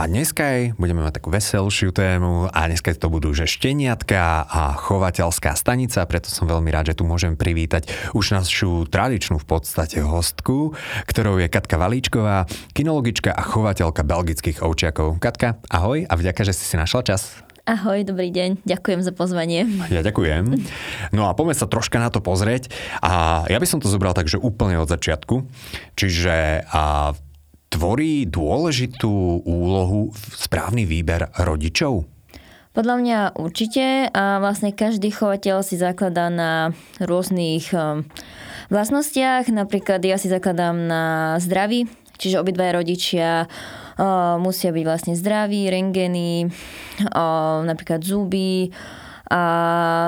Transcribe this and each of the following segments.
A dneska aj budeme mať takú veselšiu tému a dneska to budú že šteniatka a chovateľská stanica, preto som veľmi rád, že tu môžem privítať už našu tradičnú v podstate hostku, ktorou je Katka Valíčková, kinologička a chovateľka belgických ovčiakov. Katka, ahoj a vďaka, že si si našla čas. Ahoj, dobrý deň, ďakujem za pozvanie. Ja ďakujem. No a poďme sa troška na to pozrieť. A ja by som to zobral tak, že úplne od začiatku. Čiže a tvorí dôležitú úlohu správny výber rodičov? Podľa mňa určite a vlastne každý chovateľ si zakladá na rôznych um, vlastnostiach. Napríklad ja si zakladám na zdraví, čiže obidva rodičia uh, musia byť vlastne zdraví, rengeny, uh, napríklad zuby a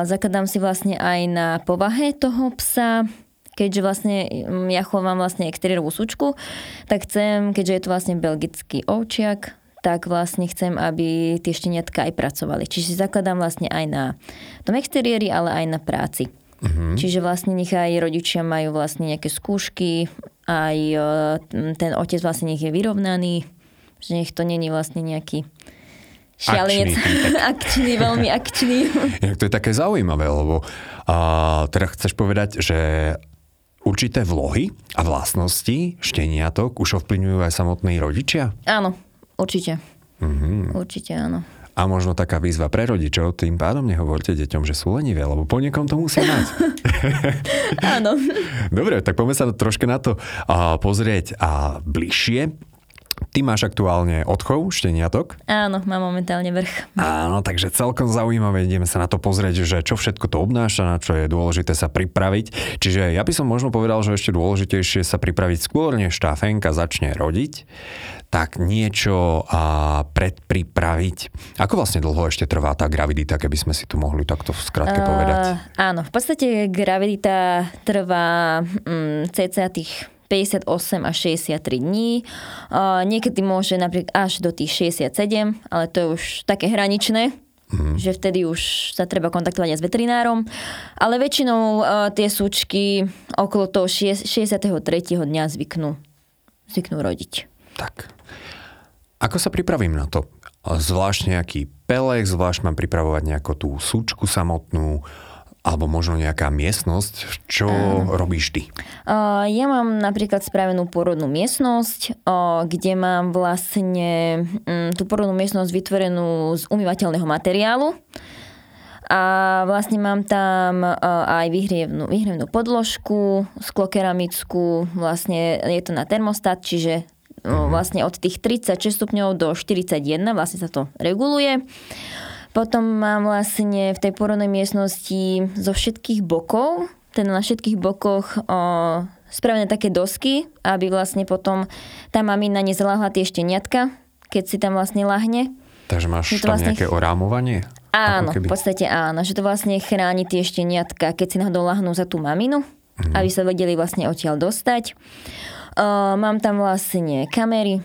zakladám si vlastne aj na povahe toho psa, keďže vlastne mm, ja chovám vlastne exteriérovú sučku, tak chcem, keďže je to vlastne belgický ovčiak, tak vlastne chcem, aby tie šteniatka aj pracovali. Čiže si zakladám vlastne aj na tom exteriéri, ale aj na práci. Uh-huh. Čiže vlastne nech aj rodičia majú vlastne nejaké skúšky, aj e, ten otec vlastne nech je vyrovnaný, že nech to není vlastne nejaký šialenec. Akčný, akčný veľmi akčný. to je také zaujímavé, lebo a, teda chceš povedať, že určité vlohy a vlastnosti šteniatok už ovplyvňujú aj samotní rodičia? Áno, určite. Mm-hmm. Určite áno. A možno taká výzva pre rodičov, tým pádom nehovorte deťom, že sú lenivé, lebo po niekom to musia mať. Áno. Dobre, tak poďme sa troška na to pozrieť a bližšie. Ty máš aktuálne odchov šteniatok? Áno, mám momentálne vrch. Áno, takže celkom zaujímavé, ideme sa na to pozrieť, že čo všetko to obnáša, na čo je dôležité sa pripraviť. Čiže ja by som možno povedal, že ešte dôležitejšie sa pripraviť skôr, než tá fenka začne rodiť, tak niečo a predpripraviť. Ako vlastne dlho ešte trvá tá gravidita, keby sme si tu mohli takto v skratke uh, povedať? Áno, v podstate gravidita trvá um, cca tých 58 až 63 dní. Uh, niekedy môže napríklad až do tých 67, ale to je už také hraničné, mm. že vtedy už sa treba kontaktovať aj s veterinárom. Ale väčšinou uh, tie súčky okolo toho 63. dňa zvyknú, zvyknú rodiť. Tak. Ako sa pripravím na to? Zvlášť nejaký pelek, zvlášť mám pripravovať nejakú tú súčku samotnú, alebo možno nejaká miestnosť. Čo uh, robíš ty? Uh, ja mám napríklad spravenú porodnú miestnosť, uh, kde mám vlastne um, tú porodnú miestnosť vytvorenú z umývateľného materiálu. A vlastne mám tam uh, aj vyhrievnú, vyhrievnú podložku, sklokeramickú, vlastne je to na termostat, čiže uh, vlastne od tých 36 stupňov do 41 vlastne sa to reguluje. Potom mám vlastne v tej porodnej miestnosti zo všetkých bokov, teda na všetkých bokoch o, spravené také dosky, aby vlastne potom tá mamina nezláhla tie šteniatka, keď si tam vlastne lahne. Takže máš tam vlastne... nejaké orámovanie? Áno, v podstate áno, že to vlastne chráni tie šteniatka, keď si náhodou lahnú za tú maminu, mm. aby sa vedeli vlastne odtiaľ dostať. O, mám tam vlastne kamery,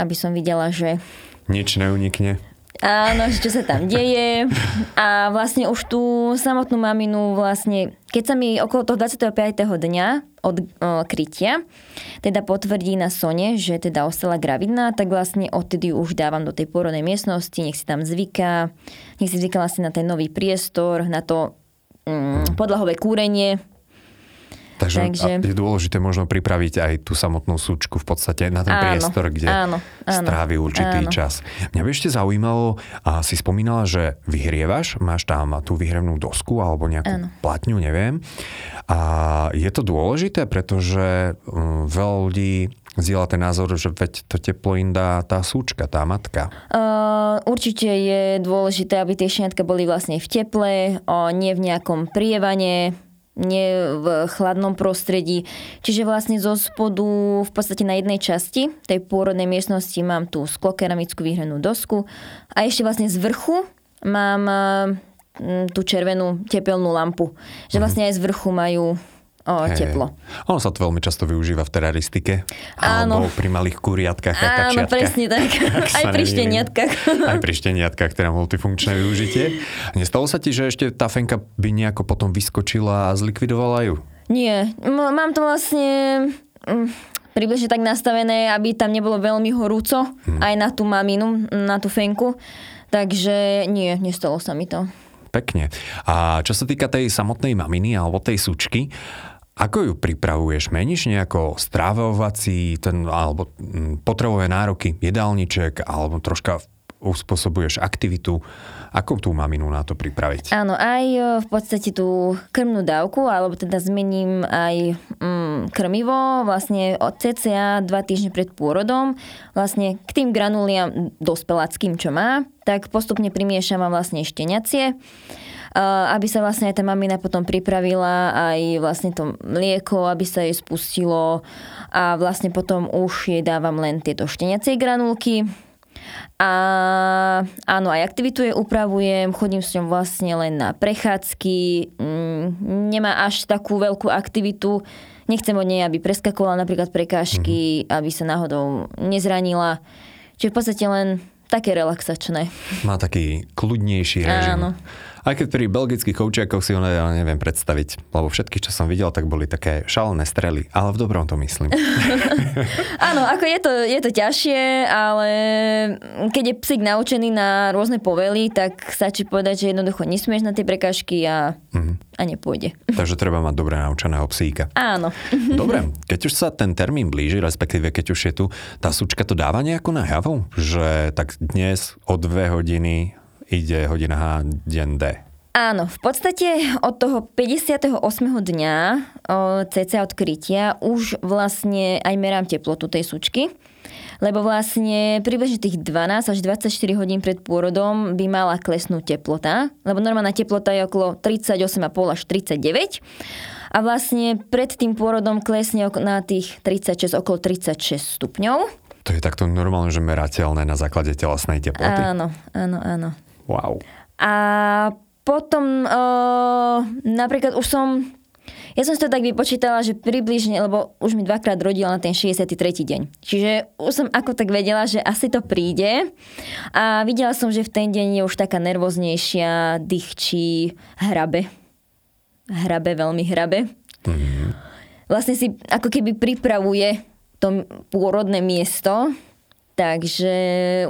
aby som videla, že... Nič neunikne. Áno, čo sa tam deje. A vlastne už tú samotnú maminu vlastne, keď sa mi okolo toho 25. dňa od o, krytia teda potvrdí na Sone, že teda ostala gravidná, tak vlastne odtedy už dávam do tej porodnej miestnosti, nech si tam zvyká, nech si zvyká vlastne na ten nový priestor, na to mm, podlahové kúrenie, Takže Takže je dôležité možno pripraviť aj tú samotnú súčku v podstate na ten áno, priestor, kde áno, áno, strávi určitý áno. čas. Mňa by ešte zaujímalo, a si spomínala, že vyhrievaš, máš tam tú vyhrevnú dosku alebo nejakú áno. platňu, neviem. A je to dôležité, pretože um, veľa ľudí zdieľa ten názor, že veď to teplo im dá tá súčka, tá matka. Uh, určite je dôležité, aby tie šňatka boli vlastne v teple, uh, nie v nejakom prievane, nie v chladnom prostredí. Čiže vlastne zo spodu v podstate na jednej časti tej pôrodnej miestnosti mám tú sklokeramickú výhrenú dosku a ešte vlastne z vrchu mám tú červenú tepelnú lampu. Že mhm. vlastne aj z vrchu majú o, hey. teplo. Ono sa to veľmi často využíva v teraristike. Áno. Alebo pri malých kuriatkách a kačiatkách. Áno, presne tak. aj pri šteniatkách. aj pri šteniatkách, teda multifunkčné využitie. Nestalo sa ti, že ešte tá fenka by nejako potom vyskočila a zlikvidovala ju? Nie. M- mám to vlastne mm, približne tak nastavené, aby tam nebolo veľmi horúco. Hmm. Aj na tú maminu, na tú fenku. Takže nie, nestalo sa mi to. Pekne. A čo sa týka tej samotnej maminy alebo tej sučky, ako ju pripravuješ? Meníš nejako strávovací ten, alebo mm, potrebové nároky, jedálniček, alebo troška uspôsobuješ aktivitu? Ako tú maminu na to pripraviť? Áno, aj e, v podstate tú krmnú dávku, alebo teda zmením aj mm, krmivo, vlastne od cca dva týždne pred pôrodom, vlastne k tým granuliam dospeláckým, čo má, tak postupne primiešam vlastne šteniacie aby sa vlastne aj tá mamina potom pripravila aj vlastne to mlieko, aby sa jej spustilo a vlastne potom už jej dávam len tieto šteniacie granulky. A áno, aj aktivitu je upravujem, chodím s ňou vlastne len na prechádzky, mm, nemá až takú veľkú aktivitu, nechcem od nej, aby preskakovala napríklad prekážky, mm-hmm. aby sa náhodou nezranila. Čiže v podstate len také relaxačné. Má taký kľudnejší režim. Áno. Aj keď pri belgických koučiakoch si ho neviem predstaviť, lebo všetky, čo som videl, tak boli také šalené strely, ale v dobrom to myslím. Áno, ako je to, je to ťažšie, ale keď je psík naučený na rôzne povely, tak stačí povedať, že jednoducho nesmieš na tie prekážky a, mm-hmm. a nepôjde. Takže treba mať dobre naučeného psíka. Áno. Dobre, keď už sa ten termín blíži, respektíve keď už je tu, tá sučka to dáva nejako najavo, že tak dnes o dve hodiny ide hodina H, deň D. Áno, v podstate od toho 58. dňa cca odkrytia už vlastne aj merám teplotu tej sučky, lebo vlastne približne tých 12 až 24 hodín pred pôrodom by mala klesnúť teplota, lebo normálna teplota je okolo 38,5 až 39 a vlastne pred tým pôrodom klesne na tých 36, okolo 36 stupňov. To je takto normálne, že merateľné na základe telesnej teploty? Áno, áno, áno. Wow. A potom uh, napríklad už som ja som si to tak vypočítala, že približne, lebo už mi dvakrát rodila na ten 63. deň. Čiže už som ako tak vedela, že asi to príde. A videla som, že v ten deň je už taká nervóznejšia, dychčí, hrabe. Hrabe, veľmi hrabe. Mm-hmm. Vlastne si ako keby pripravuje to pôrodné miesto. Takže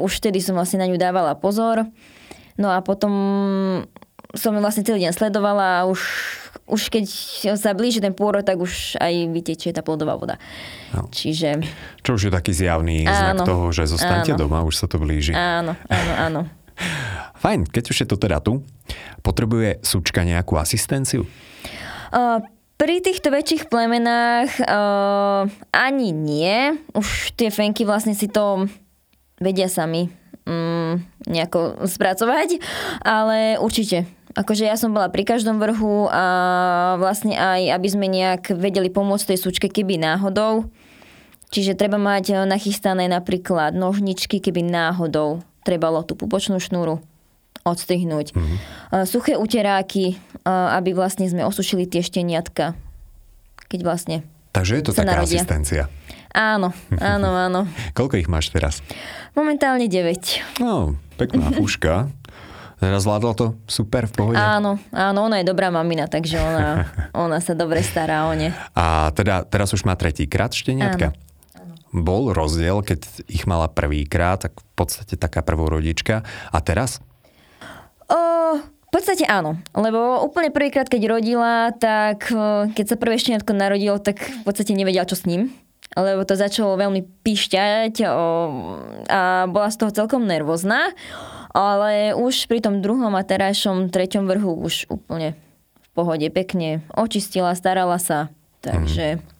už vtedy som vlastne na ňu dávala pozor. No a potom som vlastne celý deň sledovala a už, už keď sa blíži ten pôrod, tak už aj vytečie tá plodová voda. No. Čiže... Čo už je taký zjavný áno, znak toho, že zostanete áno. doma, už sa to blíži. Áno, áno, áno. Fajn, keď už je to teda tu, potrebuje sučka nejakú asistenciu? Uh, pri týchto väčších plemenách uh, ani nie. Už tie fenky vlastne si to vedia sami mm, nejako spracovať, ale určite. Akože ja som bola pri každom vrhu a vlastne aj, aby sme nejak vedeli pomôcť tej sučke, keby náhodou. Čiže treba mať nachystané napríklad nožničky, keby náhodou trebalo tú pupočnú šnúru odstrihnúť. Mm-hmm. Suché uteráky, aby vlastne sme osušili tie šteniatka, keď vlastne Takže je to taká narodia. asistencia. Áno, áno, áno. Koľko ich máš teraz? Momentálne 9. No, pekná puška. Teraz zvládla to super v pohode? Áno, áno, ona je dobrá mamina, takže ona, ona sa dobre stará o ne. A teda teraz už má tretíkrát šteniatka? Áno. Bol rozdiel, keď ich mala prvýkrát, tak v podstate taká prvorodička. A teraz? O, v podstate áno, lebo úplne prvýkrát, keď rodila, tak keď sa prvé šteniatko narodilo, tak v podstate nevedela, čo s ním lebo to začalo veľmi pišťať a bola z toho celkom nervózna, ale už pri tom druhom a terajšom treťom vrhu už úplne v pohode pekne očistila, starala sa, takže... Mm.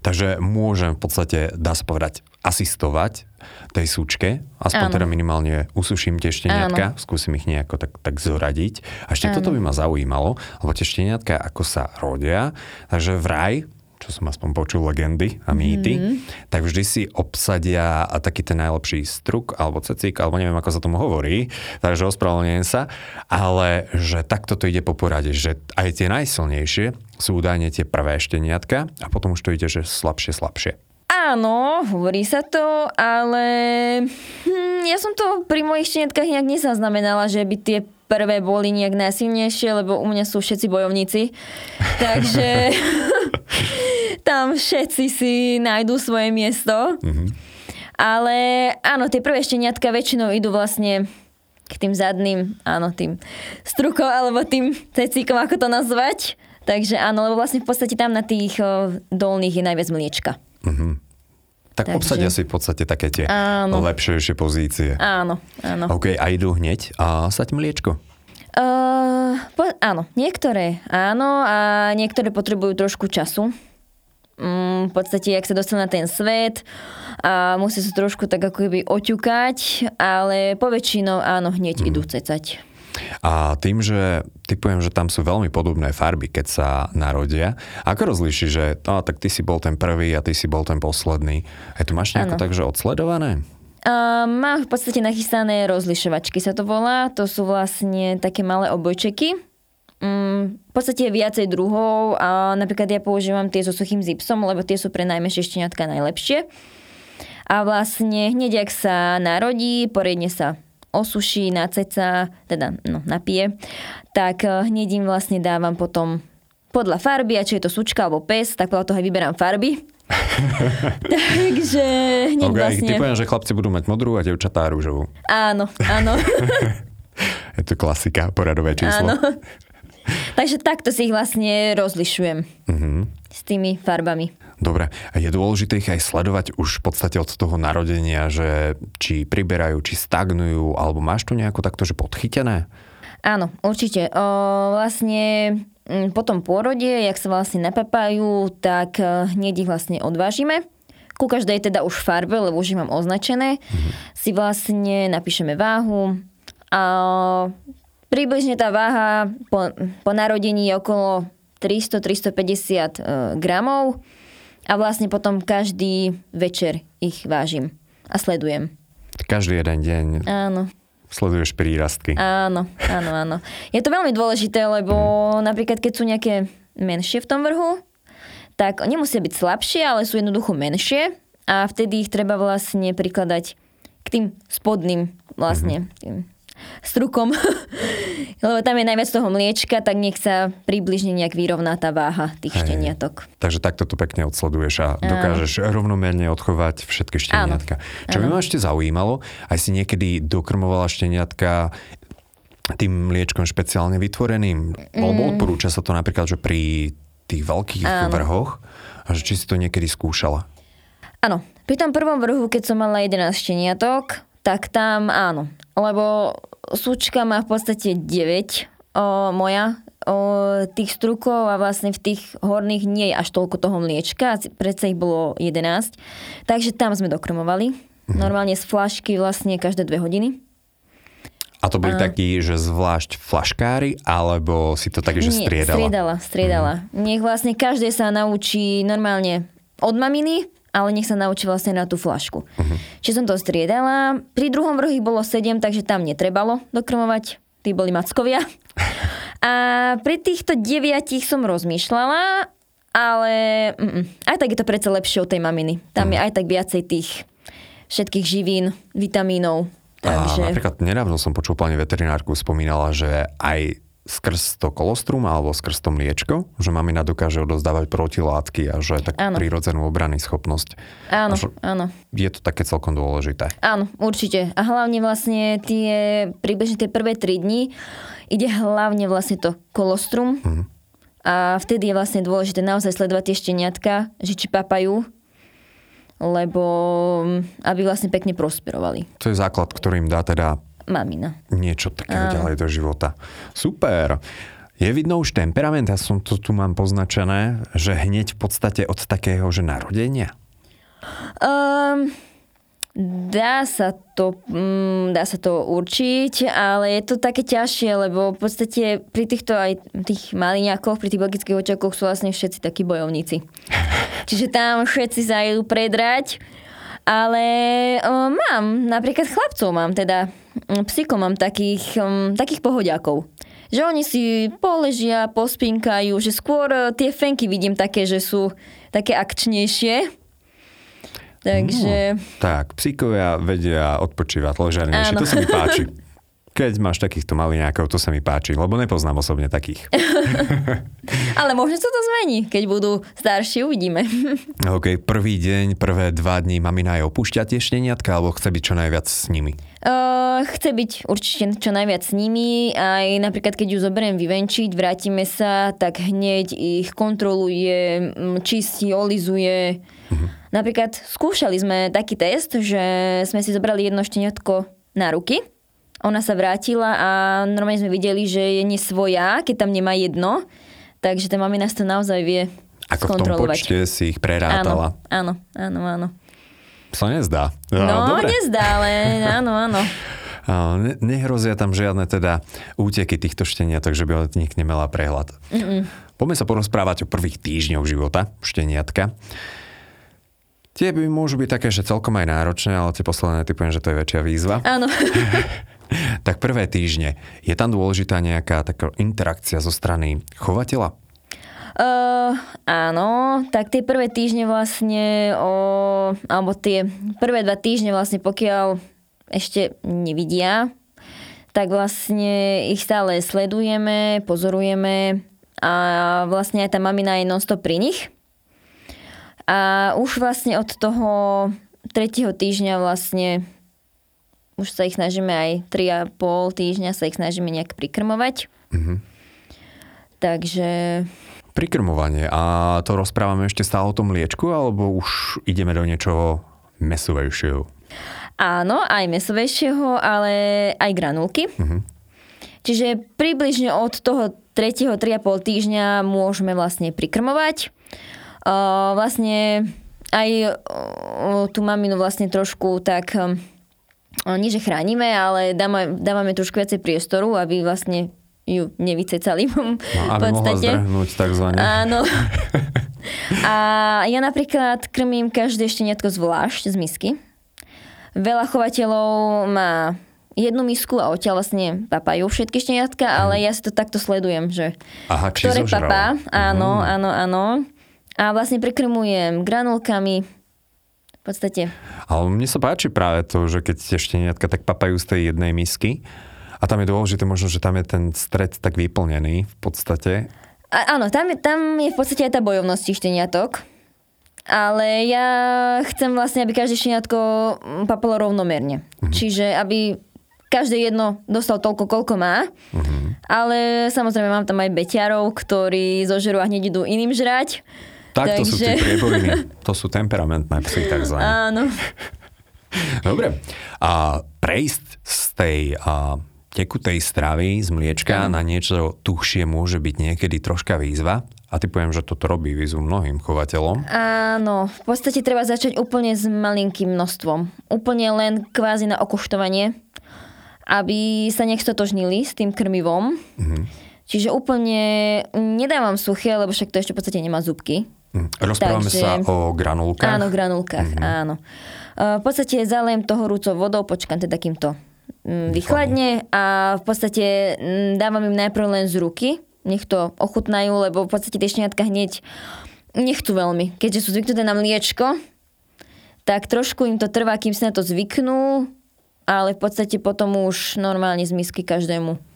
Takže môžem v podstate, dá sa povedať, asistovať tej súčke, aspoň Áno. teda minimálne usuším tie šteniatka, Áno. skúsim ich nejako tak, tak zoradiť. A ešte Áno. toto by ma zaujímalo, lebo tie šteniatka ako sa rodia, takže vraj čo som aspoň počul, legendy a mýty, mm-hmm. tak vždy si obsadia taký ten najlepší struk alebo cecík, alebo neviem, ako sa tomu hovorí, takže ospravedlňujem sa, ale že takto to ide po porade, že aj tie najsilnejšie sú údajne tie prvé šteniatka a potom už to ide, že slabšie, slabšie. Áno, hovorí sa to, ale hm, ja som to pri mojich šteniatkách nejak nezaznamenala, že by tie prvé boli nejak najsilnejšie, lebo u mňa sú všetci bojovníci. Takže tam všetci si nájdú svoje miesto. Mm-hmm. Ale áno, tie prvé šteniatka väčšinou idú vlastne k tým zadným, áno, tým strukom alebo tým cecíkom, ako to nazvať. Takže áno, lebo vlastne v podstate tam na tých o, dolných je najviac mliečka. Mm-hmm. Tak Takže... obsadia si v podstate také tie áno. lepšie pozície. Áno, áno. OK, a idú hneď a sať mliečko? Uh, po, áno, niektoré áno a niektoré potrebujú trošku času. V podstate, ak sa dostanú na ten svet a musí sa trošku tak ako keby oťukať, ale poväčšinou áno, hneď mm. idú cecať. A tým, že typujem, že tam sú veľmi podobné farby, keď sa narodia, ako rozlíši, že no, tak ty si bol ten prvý a ty si bol ten posledný. Je to máš nejako takže odsledované? Uh, mám v podstate nachystané rozlišovačky sa to volá. To sú vlastne také malé obojčeky. Um, v podstate je viacej druhov a napríklad ja používam tie so suchým zipsom, lebo tie sú pre najmenšie šteniatka najlepšie. A vlastne hneď, ak sa narodí, poriadne sa osuší, naceca, teda no, napije, tak eh, hneď im vlastne dávam potom podľa farby, a či je to sučka alebo pes, tak podľa toho aj vyberám farby. Takže hneď okay, vlastne... Typujem, že chlapci budú mať modrú a devčatá rúžovú. Áno, áno. je to klasika, poradové číslo. Áno. Takže takto si ich vlastne rozlišujem. Uh-huh. S tými farbami. Dobre, je dôležité ich aj sledovať už v podstate od toho narodenia, že či priberajú, či stagnujú, alebo máš tu nejako takto, že podchytené? Áno, určite. O, vlastne Mm, po tom pôrode, jak sa vlastne napapajú, tak eh, hneď ich vlastne odvážime. Ku každej teda už farbe, lebo už ich mám označené, mm-hmm. si vlastne napíšeme váhu a približne tá váha po, po narodení je okolo 300-350 eh, gramov a vlastne potom každý večer ich vážim a sledujem. Každý jeden deň. Áno sleduješ prírastky. Áno, áno, áno. Je to veľmi dôležité, lebo mm. napríklad keď sú nejaké menšie v tom vrhu, tak nemusia byť slabšie, ale sú jednoducho menšie a vtedy ich treba vlastne prikladať k tým spodným vlastne, mm-hmm. tým strukom, lebo tam je najviac toho mliečka, tak nech sa približne nejak vyrovná tá váha tých Hej. šteniatok. Takže takto to pekne odsleduješ a dokážeš Áno. rovnomerne odchovať všetky šteniatka. Áno. Čo by ma ešte zaujímalo, aj si niekedy dokrmovala šteniatka tým mliečkom špeciálne vytvoreným, mm. lebo odporúča sa to napríklad, že pri tých veľkých Áno. vrhoch, a že či si to niekedy skúšala. Áno, pri tom prvom vrhu, keď som mala 11 šteniatok, tak tam áno. Lebo súčka má v podstate 9, o, moja, o, tých strukov a vlastne v tých horných nie je až toľko toho mliečka, predsa ich bolo 11. Takže tam sme dokrmovali. Mhm. Normálne z flašky vlastne každé dve hodiny. A to boli a... takí, že zvlášť flaškári, alebo si to tak, že Nie, striedala? striedala, striedala. Mm. Nech vlastne každý sa naučí normálne od maminy, ale nech sa naučí vlastne na tú flašku. Uh-huh. Čiže som to striedala. Pri druhom ich bolo 7, takže tam netrebalo dokrmovať. Tí boli mackovia. A pri týchto deviatich som rozmýšľala, ale mm, aj tak je to predsa lepšie od tej maminy. Tam uh-huh. je aj tak viacej tých všetkých živín, vitamínov. Takže... A napríklad nedávno som počul pani veterinárku, spomínala, že aj skrz to kolostrum alebo skrz to mliečko, že mamina dokáže odozdávať protilátky a že tak áno. prírodzenú obrany schopnosť. Áno, áno. Je to také celkom dôležité. Áno, určite. A hlavne vlastne tie, približne tie prvé tri dni ide hlavne vlastne to kolostrum. Mhm. A vtedy je vlastne dôležité naozaj sledovať tie šteniatka, že či papajú, lebo aby vlastne pekne prosperovali. To je základ, ktorý im dá teda mamina. Niečo takého Áno. ďalej do života. Super. Je vidno už temperament, ja som to tu mám poznačené, že hneď v podstate od takého, že narodenia? Um, Dá sa to, mm, dá sa to určiť, ale je to také ťažšie, lebo v podstate pri týchto aj tých maliňakoch, pri tých belgických očakoch sú vlastne všetci takí bojovníci. Čiže tam všetci sa idú predrať, ale o, mám, napríklad chlapcov mám, teda psíkov mám takých, um, takých pohodiakov. Že oni si poležia, pospinkajú, že skôr e, tie fenky vidím také, že sú také akčnejšie Takže... No, tak, psíkovia vedia odpočívať ležernejšie. To sa mi páči. Keď máš takýchto maliňákov, to sa mi páči, lebo nepoznám osobne takých. Ale možno sa to zmení, keď budú starší, uvidíme. OK, prvý deň, prvé dva dní mamina aj opúšťa tie šteniatka, alebo chce byť čo najviac s nimi? Uh, chce byť určite čo najviac s nimi. Aj napríklad, keď ju zoberiem vyvenčiť, vrátime sa, tak hneď ich kontroluje, čistí, olizuje. Uh-huh. Napríklad skúšali sme taký test, že sme si zobrali jedno šteniatko na ruky ona sa vrátila a normálne sme videli, že je nesvoja, keď tam nemá jedno. Takže tá mamina to naozaj vie Ako v tom počte si ich prerátala. Áno, áno, áno. áno. Sa nezdá. No, no dobre. nezdá, ale áno, áno. Ne, nehrozia tam žiadne teda úteky týchto štenia, takže by nich nemala prehľad. Mm-mm. Poďme sa porozprávať o prvých týždňoch života šteniatka. Tie by môžu byť také, že celkom aj náročné, ale tie posledné typujem, že to je väčšia výzva. Áno. tak prvé týždne, je tam dôležitá nejaká taká interakcia zo strany chovateľa? Uh, áno, tak tie prvé týždne vlastne, o, alebo tie prvé dva týždne vlastne, pokiaľ ešte nevidia, tak vlastne ich stále sledujeme, pozorujeme a vlastne aj tá mamina je non-stop pri nich. A už vlastne od toho tretieho týždňa vlastne už sa ich snažíme aj 3,5 týždňa sa ich snažíme nejak prikrmovať. Mm-hmm. Takže... Prikrmovanie. A to rozprávame ešte stále o tom liečku, alebo už ideme do niečoho mesovejšieho? Áno, aj mesovejšieho, ale aj granulky. Mm-hmm. Čiže približne od toho 3. 3,5 týždňa môžeme vlastne prikrmovať. Uh, vlastne aj uh, tú maminu vlastne trošku tak um, nie že chránime, ale dáme, dávame trošku viacej priestoru, aby vlastne ju nevycecali. No, aby mohla takzvané. Áno. A ja napríklad krmím každé šteniatko zvlášť z misky. Veľa chovateľov má jednu misku a odtiaľ vlastne papajú všetky šteniatka, mm. ale ja si to takto sledujem, že Aha, ktoré papá, áno, mm. áno, áno. A vlastne prekrmujem granulkami, v podstate. Ale mne sa páči práve to, že keď ešte šteniatka tak papajú z tej jednej misky a tam je dôležité možno, že tam je ten stred tak vyplnený v podstate. A, áno, tam je, tam je v podstate aj tá bojovnosť šteniatok. Ale ja chcem vlastne, aby každé šteniatko papalo rovnomerne. Mhm. Čiže aby každé jedno dostal toľko, koľko má. Mhm. Ale samozrejme mám tam aj beťarov, ktorí zožerú a hneď idú iným žrať. Tak, Takže... to sú tie priebojiny. To sú temperamentné psy, takzvané. Áno. Dobre. A prejsť z tej a, tekutej stravy z mliečka na niečo tuhšie môže byť niekedy troška výzva. A ty poviem, že toto robí výzvu mnohým chovateľom. Áno, v podstate treba začať úplne s malinkým množstvom. Úplne len kvázi na okoštovanie, aby sa nech stotožnili s tým krmivom. Mhm. Čiže úplne nedávam suché, lebo však to ešte v podstate nemá zubky. Hm. Rozprávame Takže, sa o granulkách? Áno, granulkách, mm-hmm. áno. V podstate zaliem to horúcou vodou, počkám teda takýmto mm, vychladne a v podstate mm, dávam im najprv len z ruky, nech to ochutnajú, lebo v podstate tie šteniatka hneď nechcú veľmi. Keďže sú zvyknuté na mliečko, tak trošku im to trvá, kým si na to zvyknú, ale v podstate potom už normálne z misky každému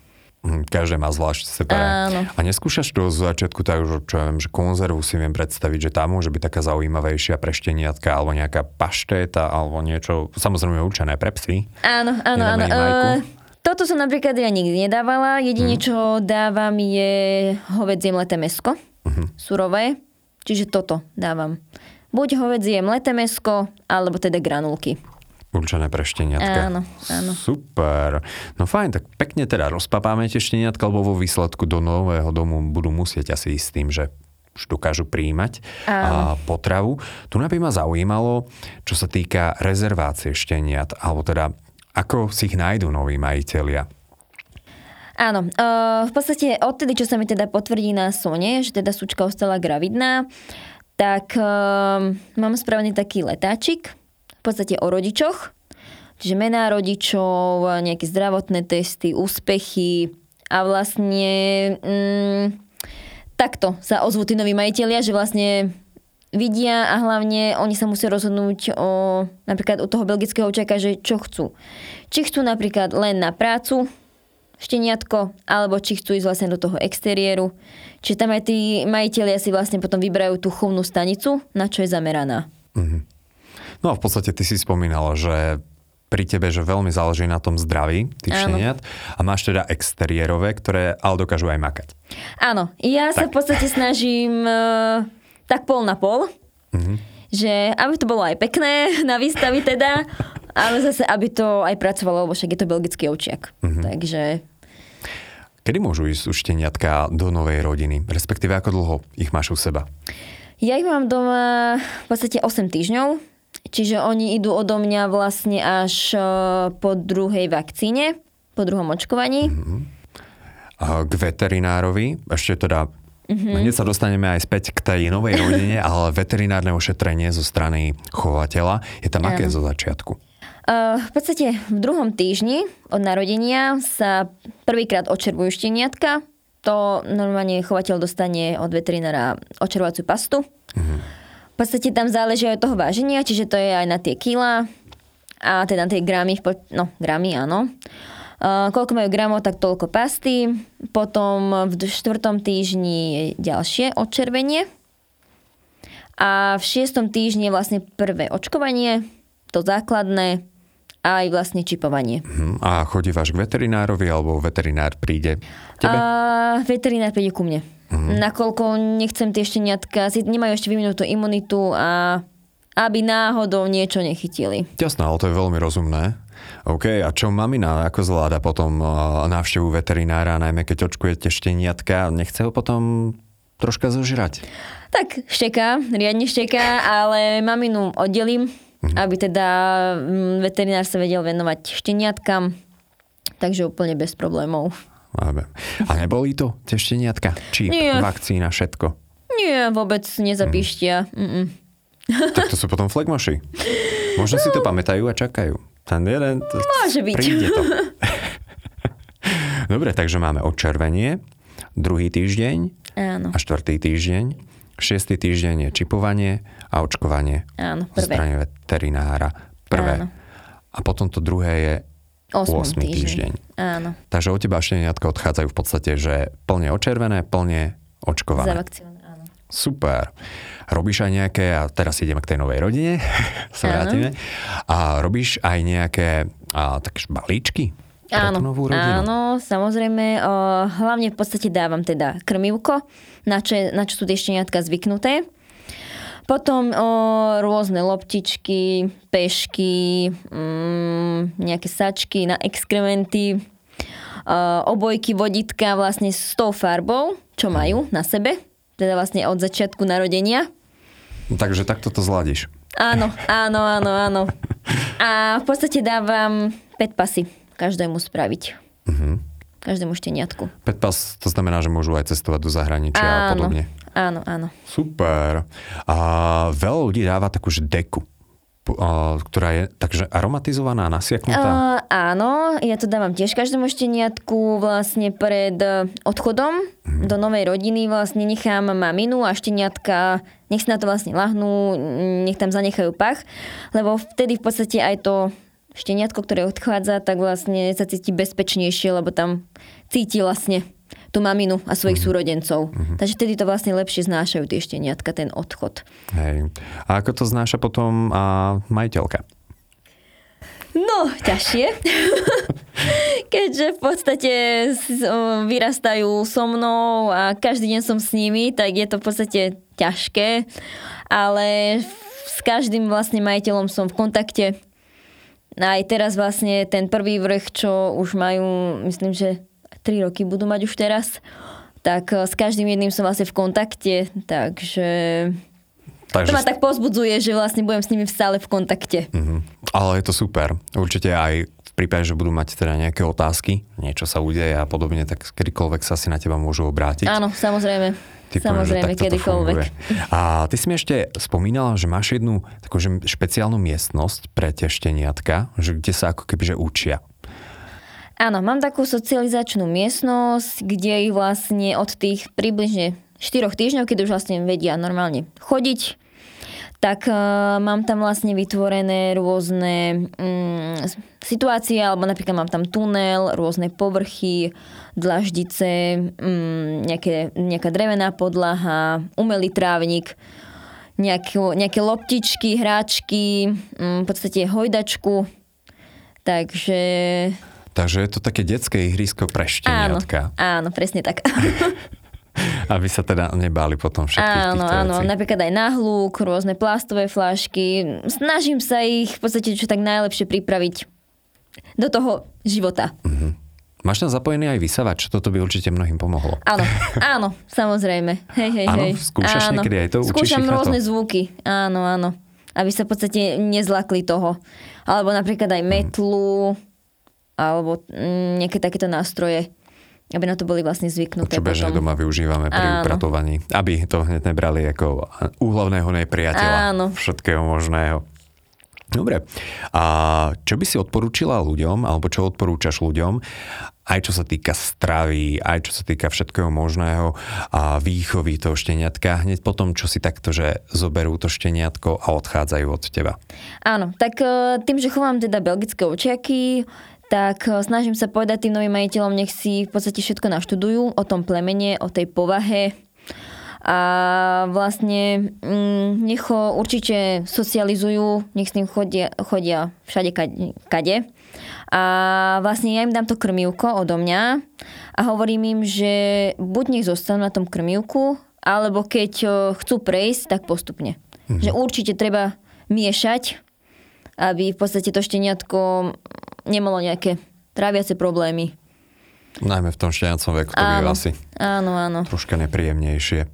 každé má zvlášť separé. Áno. A neskúšaš to z začiatku tak, že, čo ja viem, že konzervu si viem predstaviť, že tá môže byť taká zaujímavejšia pre šteniatka, alebo nejaká paštéta, alebo niečo, samozrejme určené pre psy. Áno, áno, áno. Uh, toto som napríklad ja nikdy nedávala. Jedine, hmm. čo dávam, je hovedzie mleté mesko, hmm. surové. Čiže toto dávam. Buď hovedzie mleté mesko, alebo teda granulky určené pre šteniatka. Áno, áno. Super. No fajn, tak pekne teda rozpapáme tie šteniatka, lebo vo výsledku do nového domu budú musieť asi ísť s tým, že už dokážu príjmať a potravu. Tu by ma zaujímalo, čo sa týka rezervácie šteniat, alebo teda ako si ich nájdú noví majiteľia. Áno, uh, v podstate odtedy, čo sa mi teda potvrdí na Sone, že teda súčka ostala gravidná, tak uh, mám spravený taký letáčik, v podstate o rodičoch, čiže mená rodičov, nejaké zdravotné testy, úspechy a vlastne mm, takto sa ozvú tí noví majiteľia, že vlastne vidia a hlavne oni sa musia rozhodnúť o napríklad u toho belgického čaka, že čo chcú. Či chcú napríklad len na prácu, šteniatko, alebo či chcú ísť vlastne do toho exteriéru. Čiže tam aj tí majiteľia si vlastne potom vyberajú tú chovnú stanicu, na čo je zameraná. Mm-hmm. No a v podstate ty si spomínala, že pri tebe, že veľmi záleží na tom zdraví tých šteniat a máš teda exteriérové, ktoré ale dokážu aj makať. Áno, ja tak. sa v podstate snažím uh, tak pol na pol, mm-hmm. že aby to bolo aj pekné na výstavy teda, ale zase, aby to aj pracovalo, lebo však je to belgický ovčiak. Mm-hmm. Takže... Kedy môžu ísť už šteniatka do novej rodiny? Respektíve ako dlho ich máš u seba? Ja ich mám doma v podstate 8 týždňov, čiže oni idú odo mňa vlastne až e, po druhej vakcíne, po druhom očkovaní. Mm-hmm. A k veterinárovi, ešte teda Mm-hmm. Hneď sa dostaneme aj späť k tej novej rodine, ale veterinárne ošetrenie zo strany chovateľa je tam aké zo začiatku? Uh, v podstate v druhom týždni od narodenia sa prvýkrát očervujú šteniatka. To normálne chovateľ dostane od veterinára očervovaciu pastu. Uh-huh. V podstate tam záleží od toho váženia, čiže to je aj na tie kila a teda na tie gramy, no gramy áno. Uh, koľko majú gramov, tak toľko pasty. Potom v štvrtom týždni je ďalšie odčervenie. A v šiestom týždni je vlastne prvé očkovanie, to základné a aj vlastne čipovanie. Mhm. A chodívaš k veterinárovi alebo veterinár príde tebe? A, veterinár príde ku mne. Mm. Nakoľko nechcem tie šteniatka, si nemajú ešte vyvinutú imunitu a aby náhodou niečo nechytili. Jasné, ale to je veľmi rozumné. OK, a čo mamina, ako zvláda potom návštevu veterinára, najmä keď očkujete šteniatka, nechce ho potom troška zožrať? Tak šteká, riadne šteká, ale maminu oddelím mm-hmm. aby teda mm, veterinár sa vedel venovať šteniatkam, takže úplne bez problémov. A neboli to tie šteniatka? Či Nie. vakcína, všetko? Nie, vôbec nezapíštia. Mm. Tak to sú potom flagmaši. Možno no. si to pamätajú a čakajú. Ten jeden... To Môže byť. Príde to. Dobre, takže máme odčervenie, druhý týždeň Áno. a štvrtý týždeň. Šiestý týždeň je čipovanie a očkovanie Áno, prvé. strane veterinára. Prvé. Áno. A potom to druhé je 8. týždeň. týždeň. Áno. Takže od teba šteniatka odchádzajú v podstate, že plne očervené, plne očkované. Áno. Super. Robíš aj nejaké, a teraz ideme k tej novej rodine, sa vrátime, a robíš aj nejaké a, tak balíčky Áno, áno, samozrejme. O, hlavne v podstate dávam teda krmivko, na čo, na čo sú tie šteniatka zvyknuté. Potom o, rôzne loptičky, pešky, mm, nejaké sačky na exkrementy, o, obojky, vodítka vlastne s tou farbou, čo majú na sebe, teda vlastne od začiatku narodenia. Takže takto to zladíš. Áno, áno, áno, áno. A v podstate dávam 5 pasy každému spraviť. Uh-huh. Každému šteniatku. Petpas, to znamená, že môžu aj cestovať do zahraničia áno, a podobne. Áno, áno. Super. A veľa ľudí dáva takú deku ktorá je takže aromatizovaná, nasiaknutá? Uh, áno, ja to dávam tiež každému šteniatku vlastne pred odchodom uh-huh. do novej rodiny vlastne nechám maminu a šteniatka nech si na to vlastne lahnú, nech tam zanechajú pach, lebo vtedy v podstate aj to šteniatko, ktoré odchádza, tak vlastne sa cíti bezpečnejšie, lebo tam cíti vlastne tú maminu a svojich mm-hmm. súrodencov. Mm-hmm. Takže vtedy to vlastne lepšie znášajú tie šteniatka, ten odchod. Hej. A ako to znáša potom a majiteľka? No, ťažšie. Keďže v podstate vyrastajú so mnou a každý deň som s nimi, tak je to v podstate ťažké. Ale s každým vlastne majiteľom som v kontakte aj teraz vlastne ten prvý vrch, čo už majú, myslím, že 3 roky budú mať už teraz, tak s každým jedným som vlastne v kontakte, takže Takže... To ma tak pozbudzuje, že vlastne budem s nimi stále v kontakte. Uh-huh. Ale je to super. Určite aj v prípade, že budú mať teda nejaké otázky, niečo sa udeje a podobne, tak kedykoľvek sa si na teba môžu obrátiť. Áno, samozrejme. Typujem, Samozrejme, kedykoľvek. A ty si mi ešte spomínala, že máš jednu takú špeciálnu miestnosť pre tie šteniatka, že kde sa ako keby že učia. Áno, mám takú socializačnú miestnosť, kde ich vlastne od tých približne 4 týždňov, keď už vlastne vedia normálne chodiť, tak uh, mám tam vlastne vytvorené rôzne um, situácie, alebo napríklad mám tam tunel, rôzne povrchy, dlaždice, um, nejaké, nejaká drevená podlaha, umelý trávnik, nejaké, nejaké loptičky, hráčky, um, v podstate hojdačku. Takže... Takže je to také detské ihrisko pre šteniatka. Áno, áno, presne tak. Aby sa teda nebáli potom všetkých áno, Áno, vecí. napríklad aj nahlúk, rôzne plastové flášky. Snažím sa ich v podstate čo tak najlepšie pripraviť do toho života. Uh-huh. Máš tam zapojený aj vysavač? Toto by určite mnohým pomohlo. Áno, áno, samozrejme. Hej, hej, áno, hej. skúšaš áno. niekedy aj to? Skúšam rôzne to? zvuky. Áno, áno. Aby sa v podstate nezlakli toho. Alebo napríklad aj metlu, alebo mm, nejaké takéto nástroje aby na to boli vlastne zvyknuté. Čo bežne doma využívame pri Áno. upratovaní, aby to hneď nebrali ako úhlavného nepriateľa Áno. všetkého možného. Dobre. A čo by si odporúčila ľuďom, alebo čo odporúčaš ľuďom, aj čo sa týka stravy, aj čo sa týka všetkého možného a výchovy toho šteniatka, hneď potom, čo si takto, že zoberú to šteniatko a odchádzajú od teba? Áno, tak e, tým, že chovám teda belgické očiaky, tak e, snažím sa povedať tým novým majiteľom, nech si v podstate všetko naštudujú o tom plemene, o tej povahe a vlastne mm, nech ho určite socializujú, nech s ním chodia, chodia všade kade. A vlastne ja im dám to krmívko odo mňa a hovorím im, že buď nech zostanú na tom krmívku, alebo keď e, chcú prejsť, tak postupne. Mhm. Že určite treba miešať, aby v podstate to šteniatko nemalo nejaké tráviace problémy. Najmä v tom šteniacom veku to býva asi áno, áno. troška nepríjemnejšie.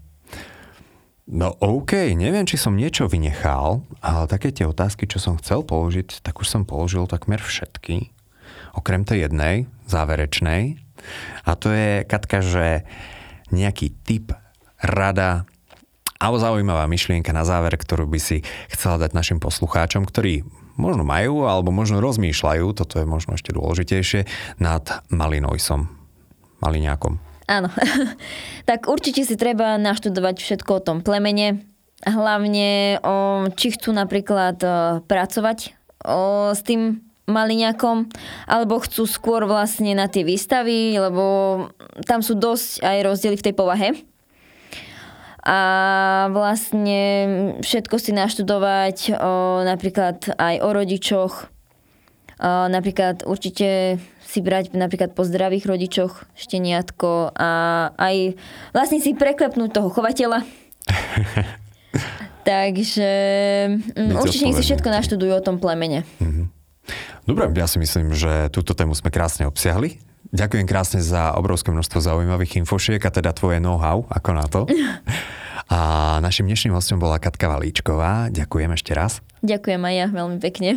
No OK, neviem, či som niečo vynechal, ale také tie otázky, čo som chcel položiť, tak už som položil takmer všetky. Okrem tej jednej, záverečnej. A to je, Katka, že nejaký typ, rada alebo zaujímavá myšlienka na záver, ktorú by si chcela dať našim poslucháčom, ktorí možno majú alebo možno rozmýšľajú, toto je možno ešte dôležitejšie, nad malinojsom, maliňákom. Áno. tak určite si treba naštudovať všetko o tom plemene, hlavne o, či chcú napríklad o, pracovať o, s tým maliňakom, alebo chcú skôr vlastne na tie výstavy, lebo tam sú dosť aj rozdiely v tej povahe a vlastne všetko si naštudovať o, napríklad aj o rodičoch. O, napríklad určite si brať napríklad po zdravých rodičoch šteniatko a aj vlastne si preklepnúť toho chovateľa. Takže mm, určite si všetko naštudujú o tom plemene. Mhm. Dobre, ja si myslím, že túto tému sme krásne obsiahli. Ďakujem krásne za obrovské množstvo zaujímavých infošiek a teda tvoje know-how, ako na to. A našim dnešným hostom bola Katka Valíčková. Ďakujem ešte raz. Ďakujem aj ja veľmi pekne.